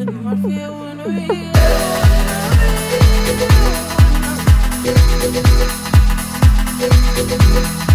Let me feel Thank you.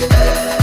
Yeah.